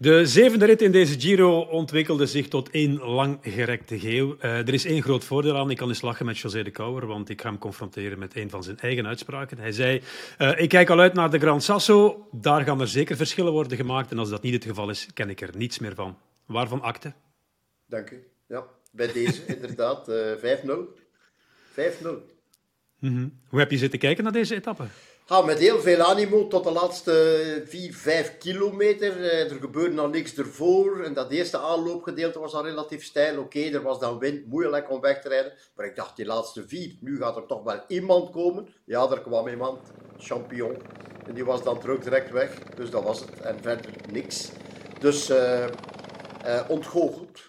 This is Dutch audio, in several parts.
De zevende rit in deze Giro ontwikkelde zich tot één langgerekte geel. Uh, er is één groot voordeel aan. Ik kan eens lachen met José de Kouwer, want ik ga hem confronteren met een van zijn eigen uitspraken. Hij zei, uh, ik kijk al uit naar de Gran Sasso. Daar gaan er zeker verschillen worden gemaakt. En als dat niet het geval is, ken ik er niets meer van. Waarvan akte? Dank u. Ja, bij deze inderdaad uh, 5-0. 5-0. Mm -hmm. Hoe heb je zitten kijken naar deze etappe? Ja, met heel veel animo tot de laatste 4, 5 kilometer. Eh, er gebeurde nog niks ervoor. En dat eerste aanloopgedeelte was al relatief stijl. Oké, er was dan wind, moeilijk om weg te rijden. Maar ik dacht, die laatste vier, nu gaat er toch wel iemand komen. Ja, er kwam iemand, champion. En die was dan terug direct weg. Dus dat was het. En verder niks. Dus uh, uh, ontgoocheld.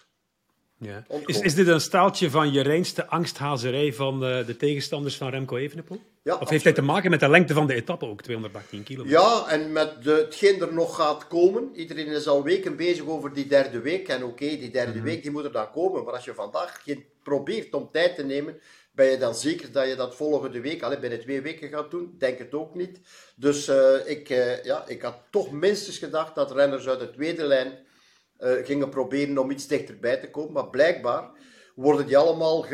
Ja. Is, is dit een staaltje van je reinste angsthazerij van de, de tegenstanders van Remco Evenepoel? Ja, of heeft hij te maken met de lengte van de etappe ook, 218 kilometer? Ja, en met de, hetgeen er nog gaat komen. Iedereen is al weken bezig over die derde week. En oké, die derde mm week die moet er dan komen. Maar als je vandaag geen probeert om tijd te nemen, ben je dan zeker dat je dat volgende week, alleen binnen twee weken gaat doen? Denk het ook niet. Dus uh, ik, uh, ja, ik had toch minstens gedacht dat renners uit de tweede lijn gingen proberen om iets dichterbij te komen. Maar blijkbaar worden die allemaal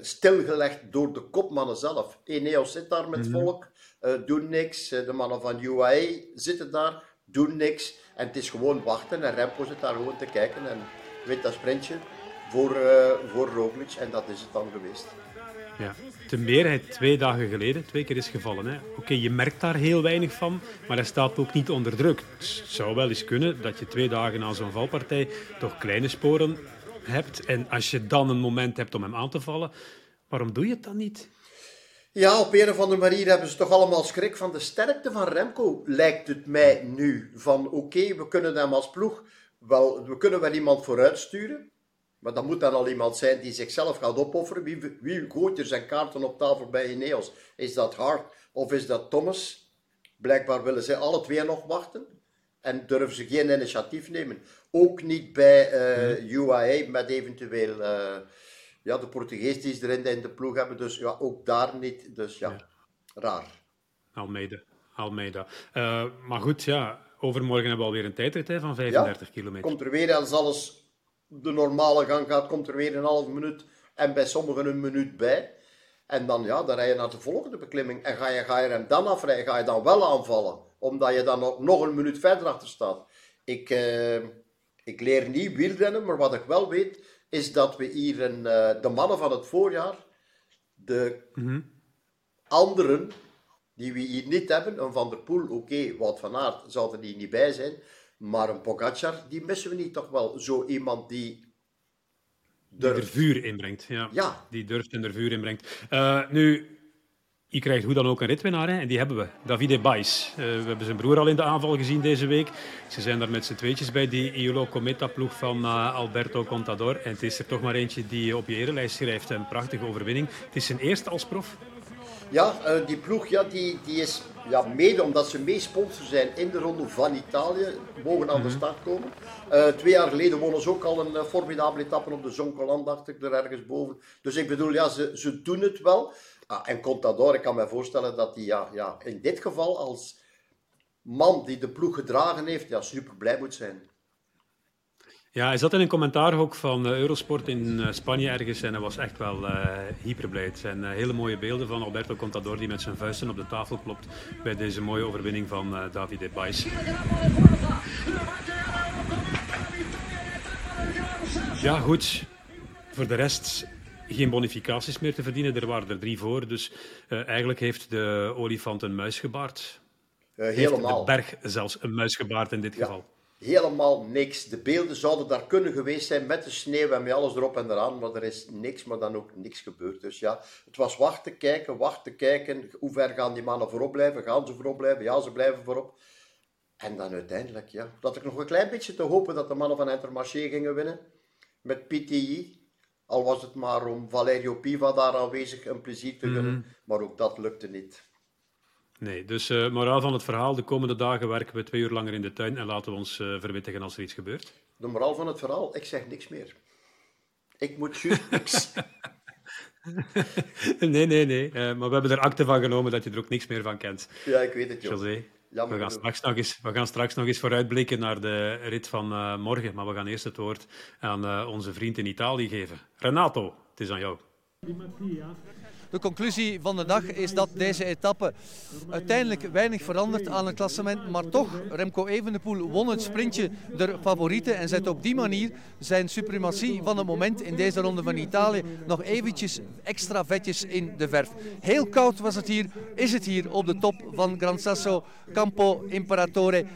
stilgelegd door de kopmannen zelf. Eneos zit daar met -hmm. volk, uh, doen niks. De mannen van UAE zitten daar, doen niks. En het is gewoon wachten en Remco zit daar gewoon te kijken en weet dat sprintje voor, uh, voor Roglic. En dat is het dan geweest. Ja, de meerheid twee dagen geleden twee keer is gevallen. Oké, je merkt daar heel weinig van, maar hij staat ook niet onder druk. Het zou wel eens kunnen dat je twee dagen na zo'n valpartij toch kleine sporen hebt. En als je dan een moment hebt om hem aan te vallen, waarom doe je het dan niet? Ja, op een of andere manier hebben ze toch allemaal schrik van de sterkte van Remco, lijkt het mij nu. Van oké, we kunnen hem als ploeg wel, we kunnen wel iemand vooruit sturen. Maar dat moet dan al iemand zijn die zichzelf gaat opofferen. Wie, wie gooit er zijn kaarten op tafel bij Ineos? Is dat Hart of is dat Thomas? Blijkbaar willen ze alle twee nog wachten. En durven ze geen initiatief nemen. Ook niet bij uh, UAE met eventueel uh, ja, de Portugees die ze erin in de ploeg hebben. Dus ja, ook daar niet. Dus ja, ja. raar. Almeida. Almeida. Uh, maar goed, ja, overmorgen hebben we alweer een tijdrit hè, van 35 ja, kilometer. Komt er weer, als alles de normale gang gaat, komt er weer een half minuut en bij sommigen een minuut bij. En dan, ja, dan rij je naar de volgende beklimming. En ga je, ga je hem dan afrijden, ga je dan wel aanvallen. Omdat je dan nog, nog een minuut verder achter staat. Ik, uh, ik leer niet wielrennen, maar wat ik wel weet, is dat we hier een, uh, de mannen van het voorjaar, de mm -hmm. anderen, die we hier niet hebben, een Van der Poel, oké, okay, Wout van Aert zou er hier niet bij zijn, maar een Pogacar, die missen we niet toch wel. Zo iemand die... Durft. Die er vuur inbrengt. Ja. ja. Die durft en er vuur inbrengt. Uh, nu, je krijgt hoe dan ook een ritwinnaar, hè? en die hebben we. Davide Bais. Uh, we hebben zijn broer al in de aanval gezien deze week. Ze zijn daar met z'n tweetjes bij die Iolo Cometa-ploeg van uh, Alberto Contador. En het is er toch maar eentje die op je erenlijst schrijft. Een prachtige overwinning. Het is zijn eerste als prof. Ja, uh, die ploeg ja, die, die is ja, mede omdat ze mee sponsor zijn in de ronde van Italië, mogen aan de start komen. Uh, twee jaar geleden wonnen ze ook al een uh, formidabele etappe op de Zonkoland, dacht ik, er ergens boven. Dus ik bedoel, ja, ze, ze doen het wel. Ah, en Contador, ik kan me voorstellen dat hij ja, ja, in dit geval als man die de ploeg gedragen heeft, ja, super blij moet zijn. Ja, hij zat in een commentaarhok van uh, Eurosport in uh, Spanje ergens en hij was echt wel uh, hyperblij. Het zijn hele mooie beelden van Alberto Contador die met zijn vuisten op de tafel klopt bij deze mooie overwinning van Davide Bais. Ja, goed. Voor de rest geen bonificaties meer te verdienen. Er waren er drie voor, dus eigenlijk heeft de olifant een muis gebaard. helemaal. Heeft de berg zelfs een muis gebaard in dit ja. geval helemaal niks. De beelden zouden daar kunnen geweest zijn met de sneeuw en met alles erop en eraan, maar er is niks, maar dan ook niks gebeurd. Dus ja, het was wachten, kijken, wachten, kijken. Hoe ver gaan die mannen voorop blijven? Gaan ze voorop blijven? Ja, ze blijven voorop. En dan uiteindelijk, ja, dat ik nog een klein beetje te hopen dat de mannen van Intermarché gingen winnen. Met PTI. Al was het maar om Valerio Piva daar aanwezig een plezier te gunnen. Mm. Maar ook dat lukte niet. Nee, dus uh, moraal van het verhaal, de komende dagen werken we twee uur langer in de tuin en laten we ons uh, verwittigen als er iets gebeurt. De moraal van het verhaal, ik zeg niks meer. Ik moet juist niks. nee, nee, nee. Uh, maar we hebben er akte van genomen dat je er ook niks meer van kent. Ja, ik weet het, joh. José. Jammer we, gaan straks nog eens, we gaan straks nog eens vooruitblikken naar de rit van eh, morgen. Maar we gaan eerst het woord aan eh, onze vriend in Italië geven. Renato, het is aan jou. De conclusie van de dag is dat deze etappe uiteindelijk weinig verandert aan het klassement. Maar toch, Remco Evenepoel won het sprintje der favorieten en zet op die manier zijn suprematie van het moment in deze ronde van Italië nog eventjes extra vetjes in de verf. Heel koud was het hier, is het hier op de top van Gran Sasso Campo Imperatore.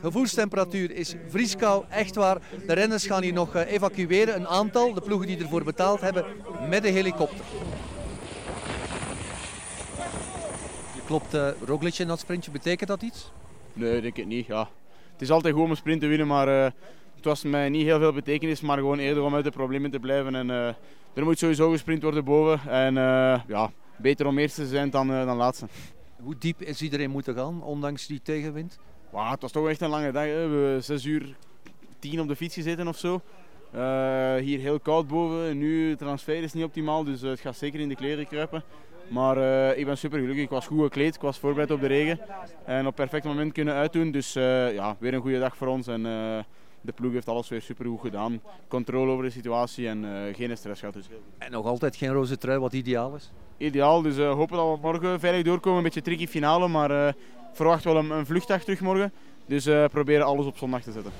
Gevoelstemperatuur is vrieskou, echt waar. De renners gaan hier nog eh, evacueren, een aantal, de ploegen die ervoor betaald hebben, met de helikopter. Je klopt uh, Roglic in dat sprintje, betekent dat iets? Nee, denk ik niet. Ja. Het is altijd goed om een sprint te winnen, maar uh, het was mij niet heel veel betekenis, maar gewoon eerder om uit de problemen te blijven. En, uh, er moet sowieso gesprint worden boven en ja, beter om eerste te zijn dan, dan laatste. Hoe diep is iedereen moeten gaan, ondanks die tegenwind? Wow, het was toch echt een lange dag. Hè. We hebben 6 uur 10 op de fiets gezeten of zo. Uh, hier heel koud boven. Nu transfer is niet optimaal, dus het gaat zeker in de kleren kruipen. Maar uh, ik ben super gelukkig. Ik was goed gekleed, ik was voorbereid op de regen. En op perfect moment kunnen uitdoen. Dus ja, weer een goede dag voor ons. En de ploeg heeft alles weer super goed gedaan. Controle over de situatie en geen stress gehad. Dus en nog altijd geen roze trui, wat ideaal is? Ideaal, dus hopen dat we morgen veilig doorkomen. Een beetje tricky finale, maar verwacht wel een, een vluchtdag terug morgen. Dus proberen alles op zondag te zetten.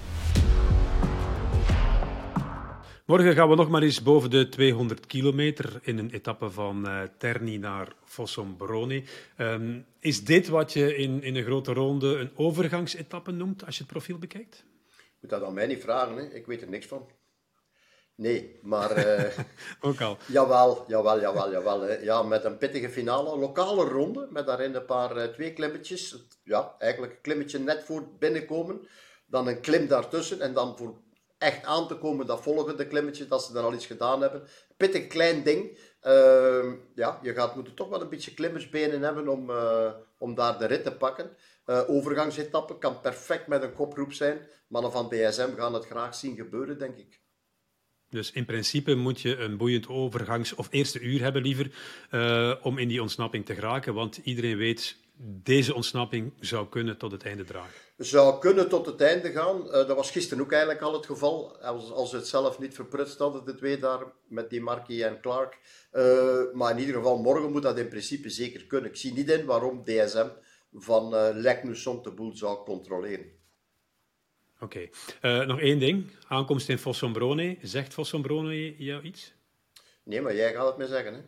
Morgen gaan we nog maar eens boven de 200 kilometer in een etappe van uh, Terni naar Fossombrone. Um, is dit wat je in, in een grote ronde een overgangsetappe noemt als je het profiel bekijkt? Je moet dat aan mij niet vragen, hè. ik weet er niks van. Nee, maar... Uh, Ook al. Jawel, jawel, jawel, jawel. Hè. Ja, met een pittige finale, lokale ronde, met daarin een paar uh, twee klimmetjes. Ja, eigenlijk een klimmetje net voor binnenkomen. Dan een klim daartussen en dan voor echt aan te komen, dat volgende klimmetje, dat ze dan al iets gedaan hebben. Pittig klein ding. Uh, ja, je gaat moeten toch wel een beetje klimmersbenen hebben om, uh, om daar de rit te pakken. Uh, overgangsetappe kan perfect met een kopgroep zijn. Mannen van DSM gaan het graag zien gebeuren, denk ik. Dus in principe moet je een boeiend overgangs- of eerste uur hebben liever uh, om in die ontsnapping te geraken. Want iedereen weet, deze ontsnapping zou kunnen tot het einde dragen. Zou kunnen tot het einde gaan. Uh, dat was gisteren ook eigenlijk al het geval. Als, als ze het zelf niet verprutst hadden, de twee daar, met die Marquis en Clark. Uh, maar in ieder geval, morgen moet dat in principe zeker kunnen. Ik zie niet in waarom DSM van uh, Lek Nusson de boel zou controleren. Oké. Okay. nog één ding. Aankomst in Fossombrone. Zegt Fossombrone jou iets? Nee, maar jij gaat het me zeggen, hè?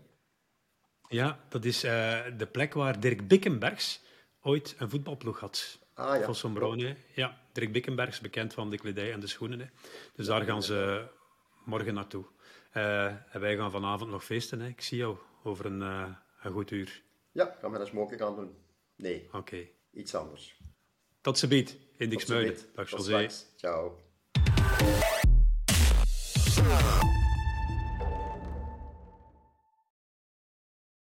Ja, dat is uh, de plek waar Dirk Bickenbergs ooit een voetbalploeg had. Ah, ja. Fossombrone. Ja, Dirk Bickenbergs, bekend van de kledij en de schoenen. Hè. Dus daar gaan ze morgen naartoe. Uh, en wij gaan vanavond nog feesten. Hè. Ik zie jou over een, uh, een goed uur. Ja, ik ga met een smoking aan doen. Nee, Oké. Okay. iets anders. Tot ze biedt, in Dixmuiden. Dag José. Ciao.